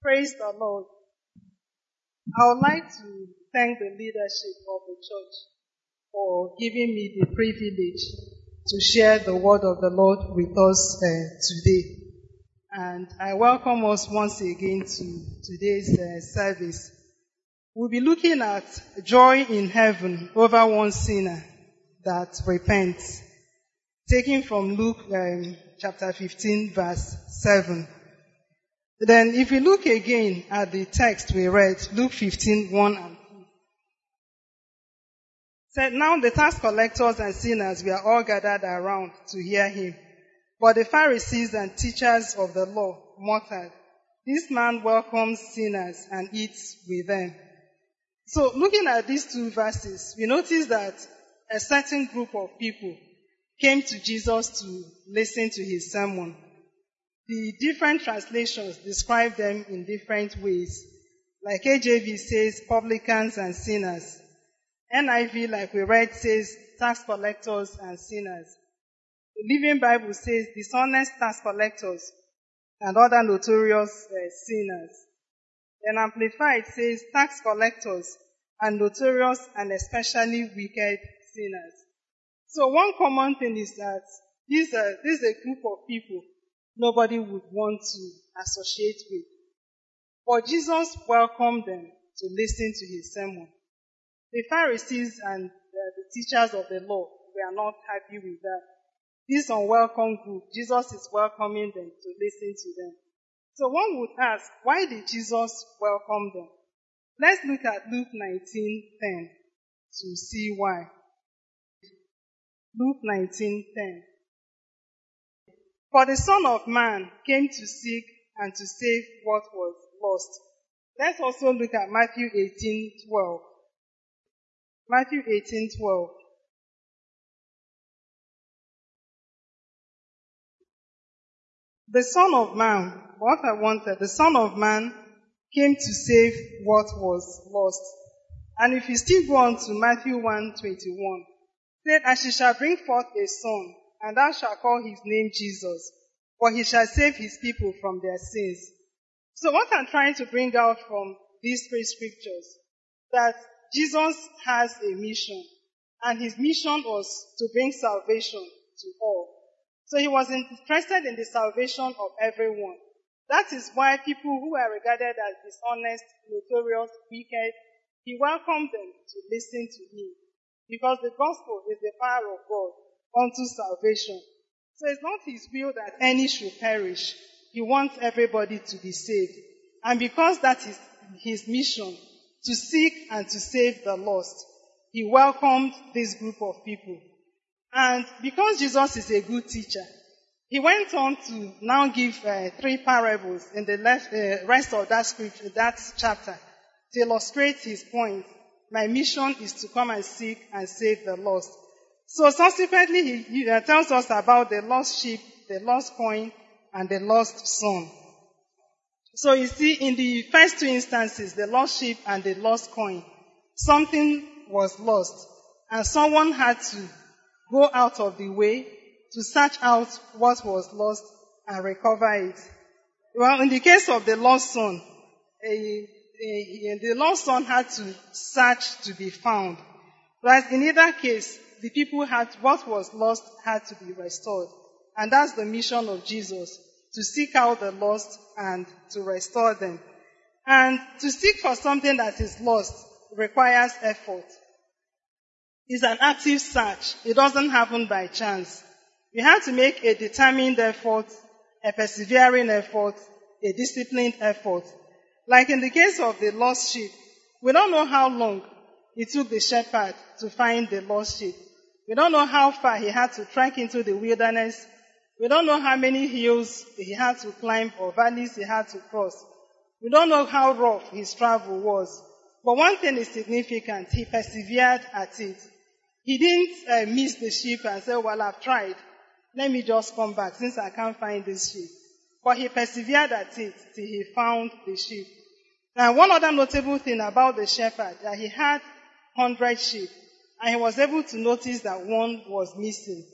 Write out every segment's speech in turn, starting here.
Praise the Lord. I would like to thank the leadership of the church for giving me the privilege to share the word of the Lord with us uh, today. And I welcome us once again to today's uh, service. We'll be looking at joy in heaven over one sinner that repents, taken from Luke um, chapter 15 verse 7. Then if we look again at the text we read, Luke 15, 1 and 2. Said, now the tax collectors and sinners were all gathered around to hear him. But the Pharisees and teachers of the law muttered, this man welcomes sinners and eats with them. So looking at these two verses, we notice that a certain group of people came to Jesus to listen to his sermon. The different translations describe them in different ways. Like KJV says publicans and sinners. NIV, like we read, says tax collectors and sinners. The Living Bible says dishonest tax collectors and other notorious uh, sinners. Then Amplified says tax collectors and notorious and especially wicked sinners. So one common thing is that this, uh, this is a group of people nobody would want to associate with. But Jesus welcomed them to listen to his sermon. The Pharisees and uh, the teachers of the law were not happy with that. This unwelcome group, Jesus is welcoming them to listen to them. So one would ask, why did Jesus welcome them? Let's look at Luke 19:10 to see why. Luke 19:10. For the Son of Man came to seek and to save what was lost. Let's also look at Matthew 18:12. Matthew 18:12. The Son of Man, what I wanted, the Son of Man came to save what was lost. And if you still go on to Matthew 1:21, said, "And she shall bring forth a son, and thou shalt call his name Jesus, for he shall save his people from their sins." So what I'm trying to bring out from these three scriptures, that Jesus has a mission, and his mission was to bring salvation to all. So he was interested in the salvation of everyone. That is why people who are regarded as dishonest, notorious, wicked, he welcomed them to listen to him. Because the gospel is the power of God unto salvation. So it's not his will that any should perish. He wants everybody to be saved. And because that is his mission, to seek and to save the lost, he welcomed this group of people. And because Jesus is a good teacher, he went on to now give uh, three parables in the left, uh, rest of that scripture, that chapter, to illustrate his point. My mission is to come and seek and save the lost. So subsequently, he, he uh, tells us about the lost sheep, the lost coin, and the lost son. So you see, in the first two instances, the lost sheep and the lost coin, something was lost, and someone had to go out of the way to search out what was lost and recover it. Well, in the case of the lost son, a, a, the lost son had to search to be found. But in either case, the people had, what was lost had to be restored. And that's the mission of Jesus, to seek out the lost and to restore them. And to seek for something that is lost requires effort. It's an active search. It doesn't happen by chance. You have to make a determined effort, a persevering effort, a disciplined effort. Like in the case of the lost sheep, we don't know how long it took the shepherd to find the lost sheep. We don't know how far he had to trek into the wilderness. We don't know how many hills he had to climb or valleys he had to cross. We don't know how rough his travel was. But one thing is significant. He persevered at it. He didn't uh, miss the sheep and say, well, I've tried. Let me just come back since I can't find this sheep. But he persevered at it till he found the sheep. And one other notable thing about the shepherd, that he had hundred sheep, and he was able to notice that one was missing.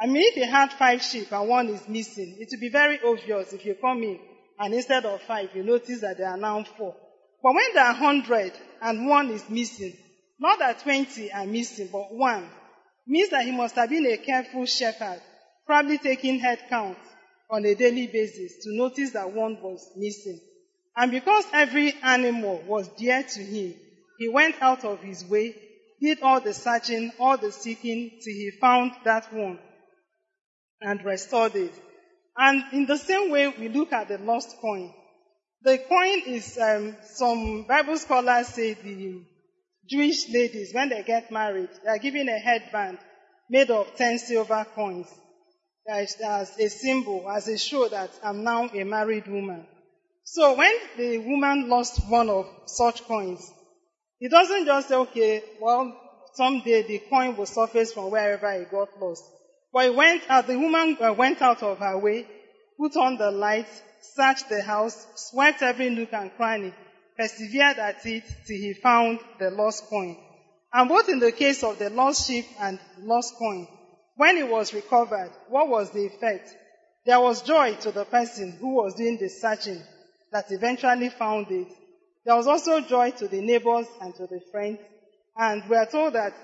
I mean, if he had five sheep and one is missing, it would be very obvious if you come in and instead of five, you notice that there are now four. But when there are hundred and one is missing, not that twenty are missing, but one, means that he must have been a careful shepherd, probably taking head count on a daily basis to notice that one was missing. And because every animal was dear to him, he went out of his way, did all the searching, all the seeking, till he found that one and restored it. And in the same way, we look at the lost coin. The coin is, um, some Bible scholars say the Jewish ladies, when they get married, they are given a headband made of 10 silver coins as, as a symbol, as a show that I'm now a married woman. So when the woman lost one of such coins, it doesn't just say, okay, well, someday the coin will surface from wherever it got lost. But it went out, the woman uh, went out of her way, put on the lights, searched the house, swept every nook and cranny, persevered at it till he found the lost coin. And both in the case of the lost sheep and lost coin, when it was recovered, what was the effect? There was joy to the person who was doing the searching that eventually found it. There was also joy to the neighbors and to the friends. And we are told that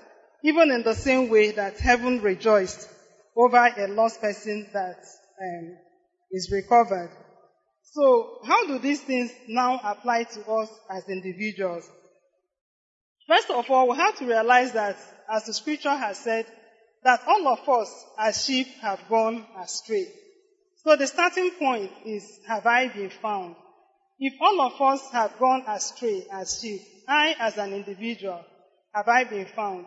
even in the same way that heaven rejoiced over a lost person that um, is recovered. So how do these things now apply to us as individuals? First of all, we have to realize that, as the scripture has said, that all of us as sheep have gone astray. So the starting point is, have I been found? If all of us have gone astray as sheep, I as an individual, have I been found?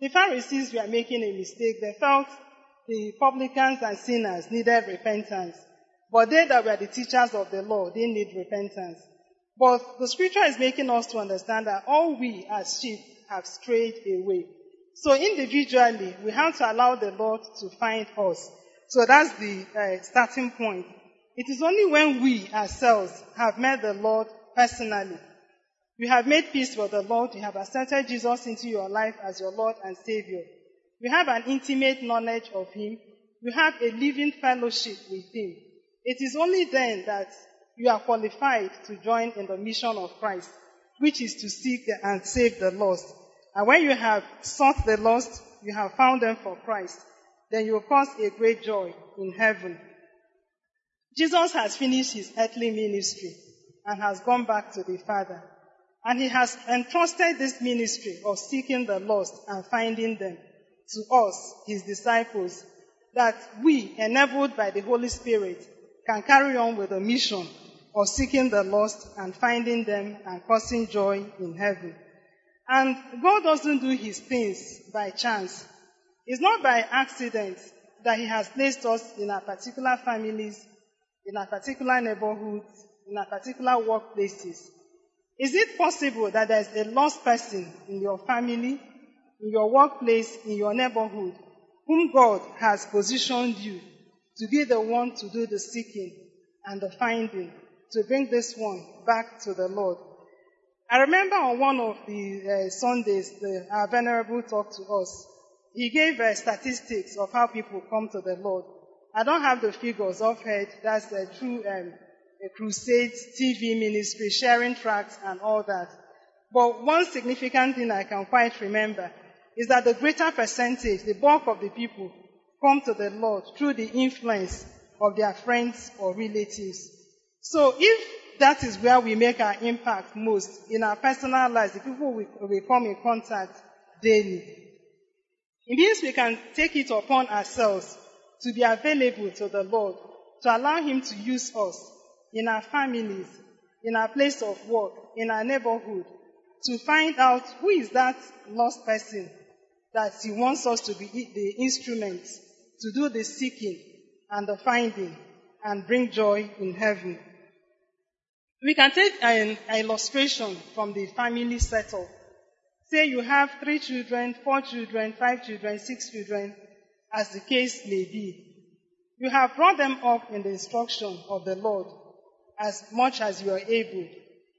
The Pharisees were making a mistake. They felt the publicans and sinners needed repentance. But they that were the teachers of the law, they need repentance. But the scripture is making us to understand that all we as sheep have strayed away. So individually, we have to allow the Lord to find us. So that's the uh, starting point. It is only when we ourselves have met the Lord personally, you have made peace with the Lord, you have accepted Jesus into your life as your Lord and Savior. You have an intimate knowledge of Him. You have a living fellowship with Him. It is only then that you are qualified to join in the mission of Christ, which is to seek and save the lost. And when you have sought the lost, you have found them for Christ, then you will cause a great joy in heaven. Jesus has finished his earthly ministry and has gone back to the Father. And he has entrusted this ministry of seeking the lost and finding them to us, his disciples, that we, enabled by the Holy Spirit, can carry on with the mission of seeking the lost and finding them and causing joy in heaven. And God doesn't do his things by chance. It's not by accident that he has placed us in our particular families, in our particular neighborhoods, in our particular workplaces. Is it possible that there's a lost person in your family, in your workplace, in your neighborhood, whom God has positioned you to be the one to do the seeking and the finding, to bring this one back to the Lord? I remember on one of the uh, Sundays, the, our venerable talked to us. He gave uh, statistics of how people come to the Lord. I don't have the figures off head. That's a true um, a crusade, TV ministry, sharing tracts and all that. But one significant thing I can quite remember is that the greater percentage, the bulk of the people, come to the Lord through the influence of their friends or relatives. So if that is where we make our impact most in our personal lives, the people we, we come in contact daily, it means we can take it upon ourselves to be available to the Lord, to allow Him to use us in our families, in our place of work, in our neighborhood, to find out who is that lost person that He wants us to be the instruments to do the seeking and the finding and bring joy in heaven. We can take an, illustration from the family setup. Say you have three children, four children, five children, six children, as the case may be. You have brought them up in the instruction of the Lord as much as you are able,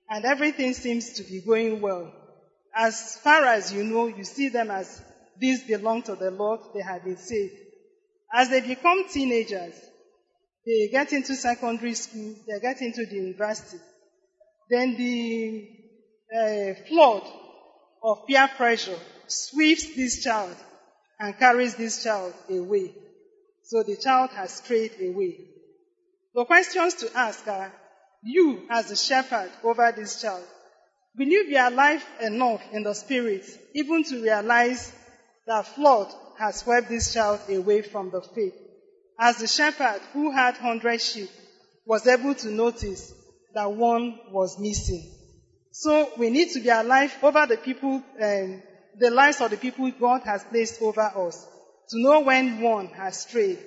and everything seems to be going well. As far as you know, you see them as these belong to the Lord, they have been saved. As they become teenagers, They get into secondary school, they get into the university. Then the uh, flood of peer pressure sweeps this child and carries this child away. So the child has strayed away. The questions to ask are, you as a shepherd over this child, will you be alive enough in the spirit even to realize that flood has swept this child away from the faith? As the shepherd who had hundred sheep was able to notice that one was missing. So we need to be alive over the people, um, the lives of the people God has placed over us to know when one has strayed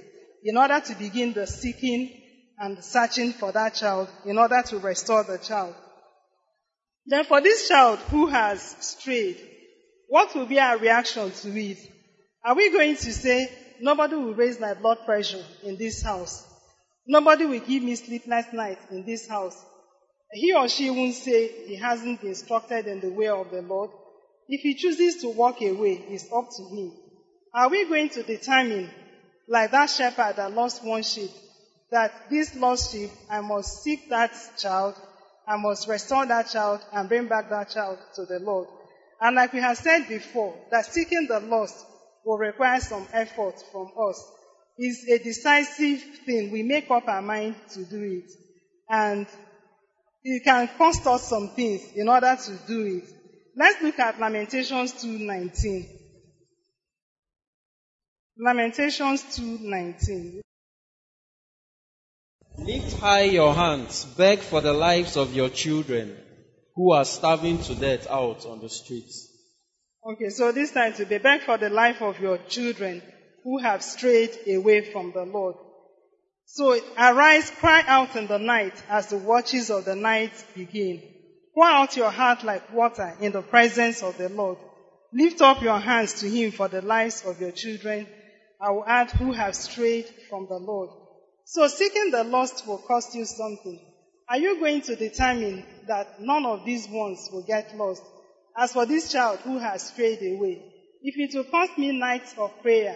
in order to begin the seeking and searching for that child in order to restore the child. Then for this child who has strayed, what will be our reaction to it? Are we going to say, nobody will raise my blood pressure in this house? Nobody will give me sleepless nights in this house. He or she won't say he hasn't been instructed in the way of the Lord. If he chooses to walk away, it's up to him. Are we going to determine, like that shepherd that lost one sheep, that this lost sheep, I must seek that child, I must restore that child and bring back that child to the Lord. And like we have said before, that seeking the lost will require some effort from us. It's a decisive thing. We make up our mind to do it. And it can cost us some things in order to do it. Let's look at Lamentations 2.19. Lamentations 2.19. Lift high your hands, beg for the lives of your children who are starving to death out on the streets. Okay, so this time to be beg for the life of your children who have strayed away from the Lord. So arise, cry out in the night as the watches of the night begin. Pour out your heart like water in the presence of the Lord. Lift up your hands to Him for the lives of your children. I will add who have strayed from the Lord. So seeking the lost will cost you something. Are you going to determine that none of these ones will get lost? As for this child who has strayed away, if it will cost me nights of prayer,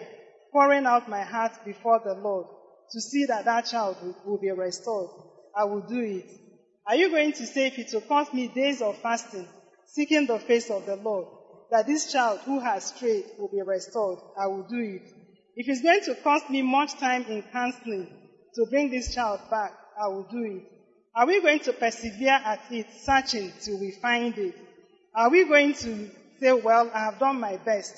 pouring out my heart before the Lord to see that that child will, will be restored, I will do it. Are you going to say if it will cost me days of fasting, seeking the face of the Lord, that this child who has strayed will be restored, I will do it. If it's going to cost me much time in counseling to bring this child back, I will do it. Are we going to persevere at it, searching till we find it? Are we going to say, well, I have done my best.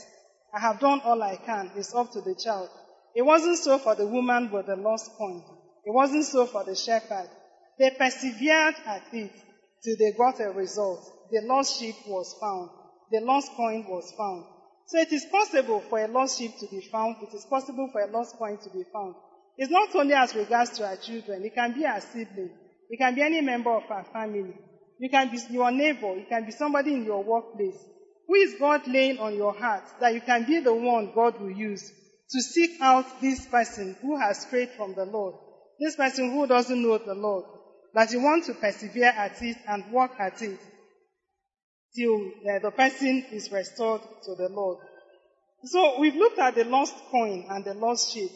I have done all I can. It's up to the child. It wasn't so for the woman with the lost coin. It wasn't so for the shepherd. They persevered at it till they got a result. The lost sheep was found. The lost coin was found. So it is possible for a lost sheep to be found. It is possible for a lost coin to be found. It's not only as regards to our children. It can be our sibling. It can be any member of our family. You can be your neighbor. It can be somebody in your workplace. Who is God laying on your heart that you can be the one God will use to seek out this person who has strayed from the Lord? This person who doesn't know the Lord. That you want to persevere at it and work at it till uh, the person is restored to the Lord. So we've looked at the lost coin and the lost sheep.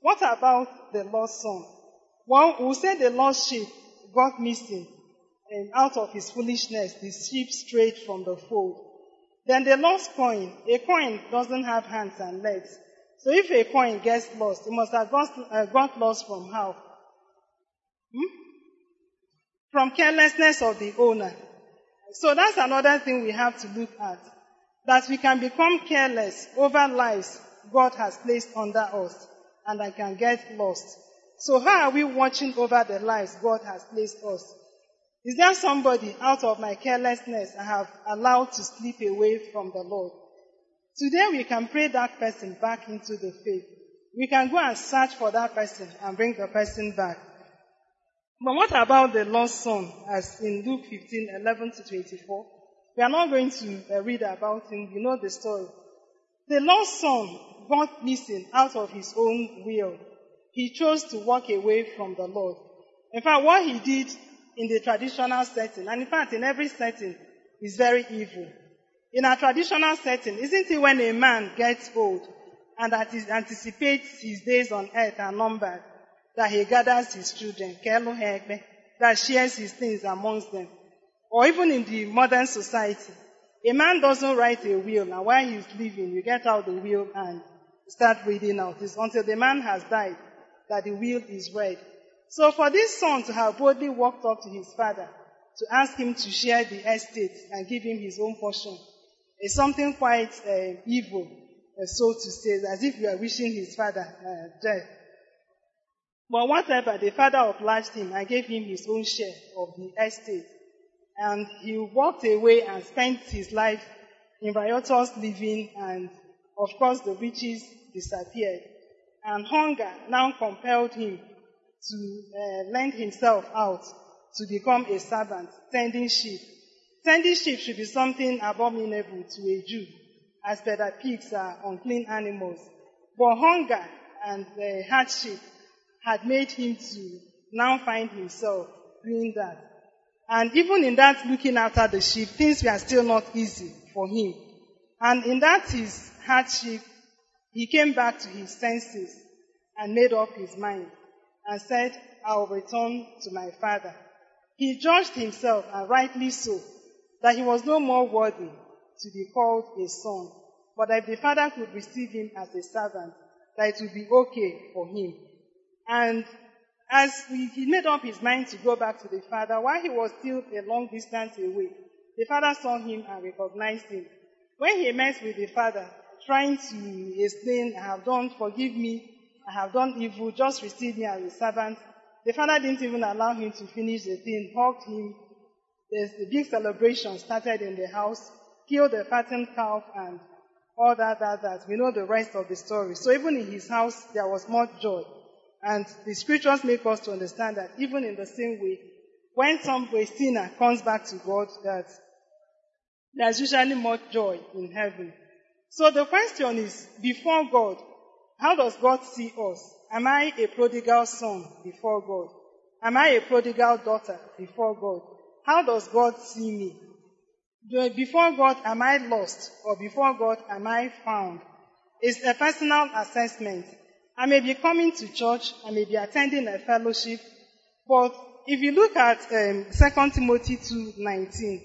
What about the lost son? Well, we'll say the lost sheep got missing and out of his foolishness, the sheep strayed from the fold. Then the lost coin, a coin doesn't have hands and legs. So if a coin gets lost, it must have got, uh, got lost from how? Hmm? From carelessness of the owner. So that's another thing we have to look at. That we can become careless over lives God has placed under us and I can get lost. So how are we watching over the lives God has placed us? Is there somebody out of my carelessness I have allowed to slip away from the Lord? Today we can pray that person back into the faith. We can go and search for that person and bring the person back. But what about the lost son as in Luke 15, 11 to 24? We are not going to uh, read about him. You know the story. The lost son got missing out of his own will. He chose to walk away from the Lord. In fact, what he did in the traditional setting, and in fact in every setting, is very evil. In a traditional setting, isn't it when a man gets old and anticipates his days on earth are numbered, that he gathers his children, that shares his things amongst them. Or even in the modern society, a man doesn't write a will, and while he's living, you get out the will and start reading out. It's until the man has died that the will is read. So for this son to have boldly walked up to his father to ask him to share the estate and give him his own portion is something quite uh, evil, uh, so to say, as if you are wishing his father uh, death. But whatever, the father obliged him and gave him his own share of the estate. And he walked away and spent his life in riotous living and of course the riches disappeared. And hunger now compelled him to uh, lend himself out to become a servant, tending sheep. Tending sheep should be something abominable to a Jew, as that pigs are unclean animals. But hunger and uh, hardship had made him to now find himself doing that. And even in that looking after the sheep, things were still not easy for him. And in that his hardship, he came back to his senses and made up his mind and said, I will return to my father. He judged himself, and rightly so, that he was no more worthy to be called a son, but that if the father could receive him as a servant, that it would be okay for him. And as he made up his mind to go back to the father, while he was still a long distance away, the father saw him and recognized him. When he met with the father, trying to explain, I have done, forgive me, I have done evil, just receive me as a servant, the father didn't even allow him to finish the thing, hugged him. There's the big celebration started in the house, killed the fattened calf and all that, that, that. We know the rest of the story. So even in his house, there was much joy. And the scriptures make us to understand that even in the same way, when some sinner comes back to God, that there's usually more joy in heaven. So the question is, before God, how does God see us? Am I a prodigal son before God? Am I a prodigal daughter before God? How does God see me? Before God, am I lost? Or before God, am I found? It's a personal assessment. I may be coming to church, I may be attending a fellowship, but if you look at um, 2 Timothy 2.19,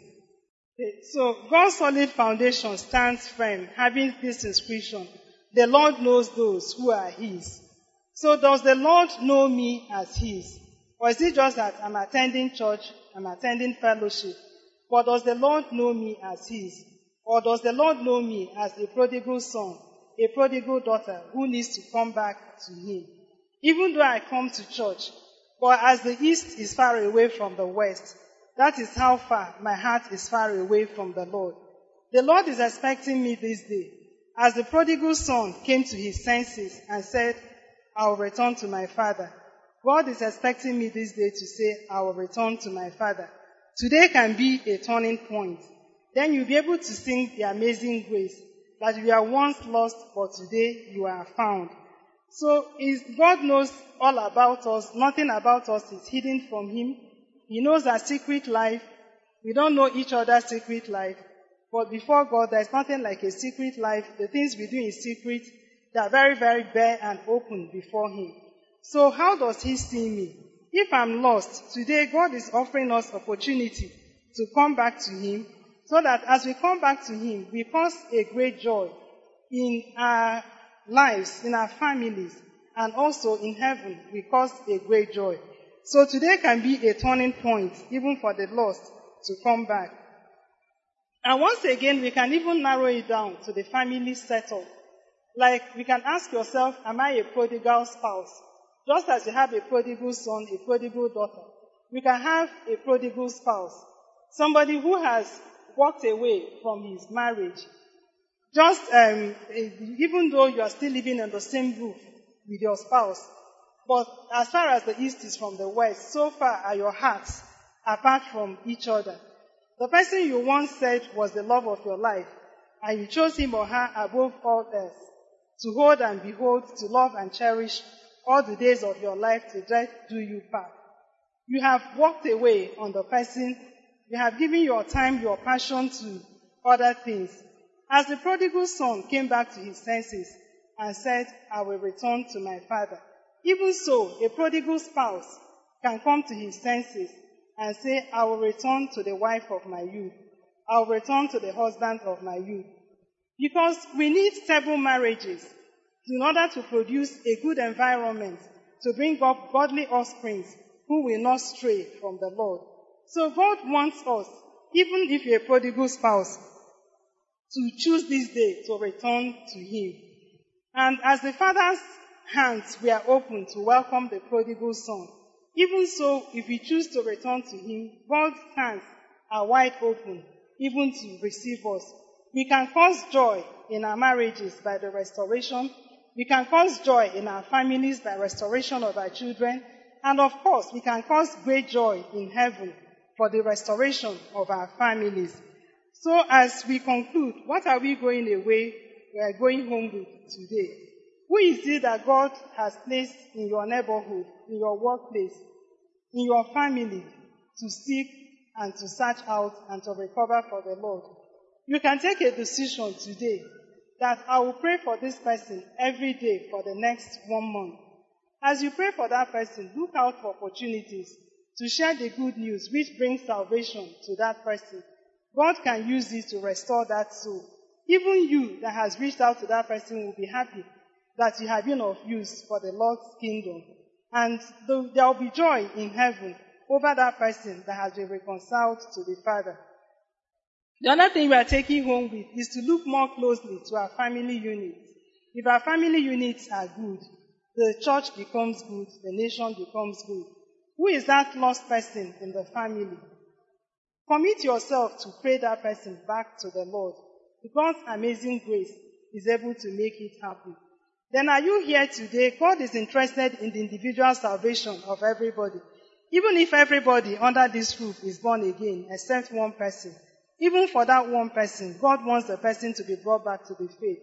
so God's solid foundation stands firm, having this inscription, the Lord knows those who are His. So does the Lord know me as His? Or is it just that I'm attending church, I'm attending fellowship, but does the Lord know me as His? Or does the Lord know me as a prodigal son, a prodigal daughter who needs to come back to Him? Even though I come to church, but as the east is far away from the west, that is how far my heart is far away from the Lord. The Lord is expecting me this day. As the prodigal son came to his senses and said, I will return to my father. God is expecting me this day to say, I will return to my father. Today can be a turning point. Then you'll be able to sing the amazing grace that you are once lost, but today you are found. So is, God knows all about us. Nothing about us is hidden from Him. He knows our secret life. We don't know each other's secret life. But before God, there's nothing like a secret life. The things we do in secret, they are very, very bare and open before Him. So how does He see me? If I'm lost, today God is offering us opportunity to come back to Him so that as we come back to Him, we cause a great joy in our lives, in our families, and also in heaven, we cause a great joy. So today can be a turning point, even for the lost, to come back. And once again, we can even narrow it down to the family setup. Like, we can ask yourself, am I a prodigal spouse? Just as you have a prodigal son, a prodigal daughter, we can have a prodigal spouse. Somebody who has walked away from his marriage. Just, um, even though you are still living in the same roof with your spouse, but as far as the east is from the west, so far are your hearts apart from each other. The person you once said was the love of your life, and you chose him or her above all else, to hold and behold, to love and cherish all the days of your life to death do you part. You have walked away on the person, you have given your time, your passion to other things. As the prodigal son came back to his senses and said, I will return to my father, Even so, a prodigal spouse can come to his senses and say, I will return to the wife of my youth. I will return to the husband of my youth. Because we need stable marriages in order to produce a good environment to bring up godly offspring who will not stray from the Lord. So God wants us, even if you're a prodigal spouse, to choose this day to return to Him. And as the Father's hands were open to welcome the prodigal son, even so, if we choose to return to Him, God's hands are wide open, even to receive us. We can cause joy in our marriages by the restoration. We can cause joy in our families by restoration of our children. And of course, we can cause great joy in heaven for the restoration of our families. So as we conclude, what are we going away? We are going home with today. Who is it that God has placed in your neighborhood, in your workplace, in your family to seek and to search out and to recover for the Lord? You can take a decision today that I will pray for this person every day for the next one month. As you pray for that person, look out for opportunities to share the good news which brings salvation to that person. God can use it to restore that soul. Even you that has reached out to that person will be happy that you have been of use for the Lord's kingdom. And there will be joy in heaven over that person that has been reconciled to the Father. The other thing we are taking home with is to look more closely to our family units. If our family units are good, the church becomes good, the nation becomes good. Who is that lost person in the family? Commit yourself to pray that person back to the Lord. God's amazing grace is able to make it happen. Then are you here today? God is interested in the individual salvation of everybody. Even if everybody under this roof is born again, except one person. Even for that one person, God wants the person to be brought back to the faith.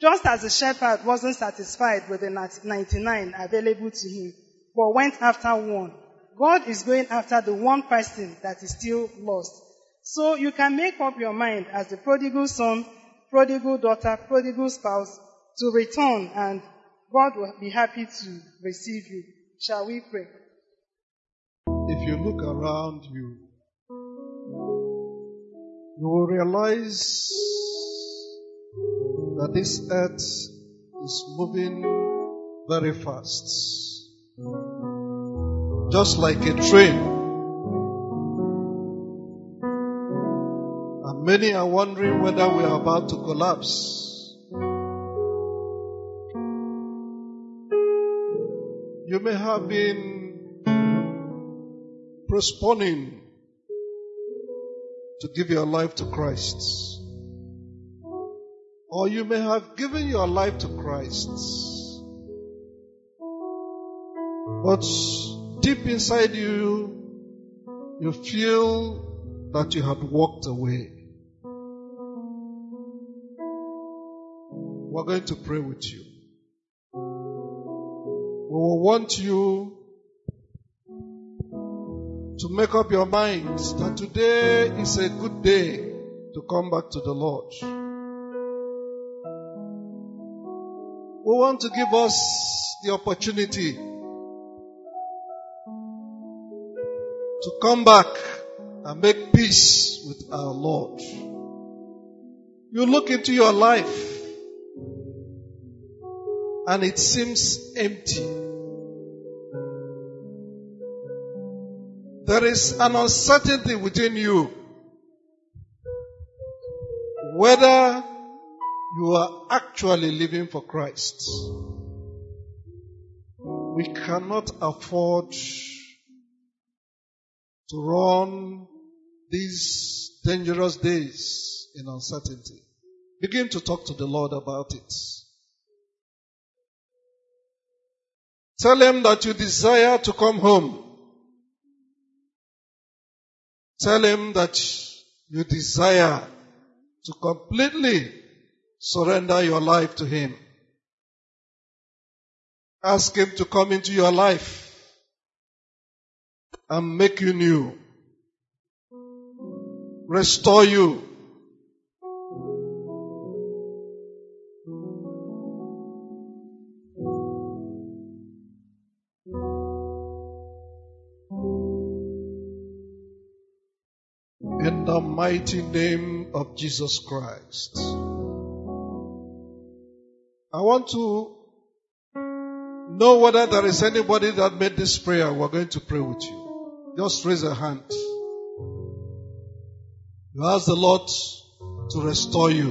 Just as the shepherd wasn't satisfied with the 99 available to him, but went after one. God is going after the one person that is still lost. So you can make up your mind as the prodigal son, prodigal daughter, prodigal spouse to return and God will be happy to receive you. Shall we pray? If you look around you, you will realize that this earth is moving very fast. Just like a train. And many are wondering whether we are about to collapse. You may have been postponing to give your life to Christ. Or you may have given your life to Christ. But deep inside you, you feel that you have walked away. We're going to pray with you. We will want you to make up your minds that today is a good day to come back to the Lord. We want to give us the opportunity to come back and make peace with our Lord. You look into your life and it seems empty. There is an uncertainty within you whether you are actually living for Christ. We cannot afford to run these dangerous days in uncertainty. Begin to talk to the Lord about it. Tell him that you desire to come home. Tell him that you desire to completely surrender your life to him. Ask him to come into your life and make you new, restore you. In the mighty name of Jesus Christ. I want to know whether there is anybody that made this prayer. We're going to pray with you. Just raise a hand. You ask the Lord to restore you.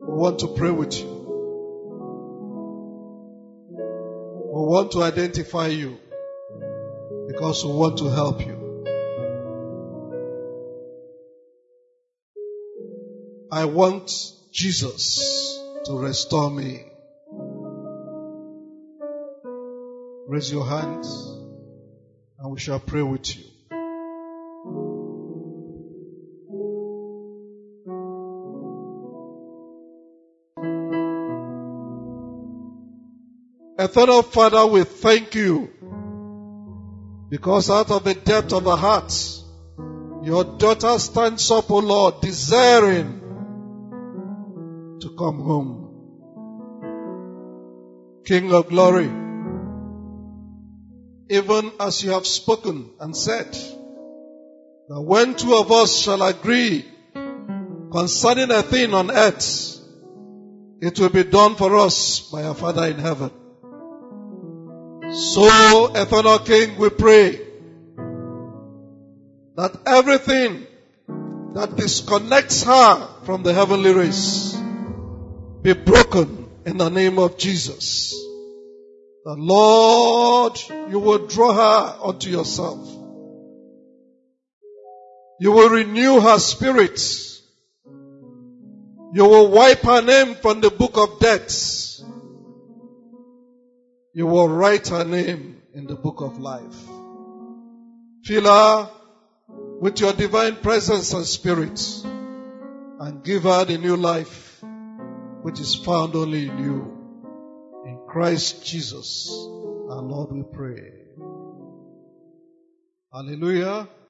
We want to pray with you. We want to identify you because we want to help you. I want Jesus to restore me. Raise your hands and we shall pray with you. Eternal Father, we thank you because out of the depth of the heart, your daughter stands up, O Lord, desiring to come home. King of glory, even as you have spoken and said, that when two of us shall agree concerning a thing on earth, it will be done for us by our Father in heaven. So, eternal King, we pray that everything that disconnects her from the heavenly race be broken in the name of Jesus. The Lord, you will draw her unto yourself. You will renew her spirit. You will wipe her name from the book of death you will write her name in the book of life. Fill her with your divine presence and spirit and give her the new life which is found only in you. Christ Jesus, our Lord we pray. Hallelujah.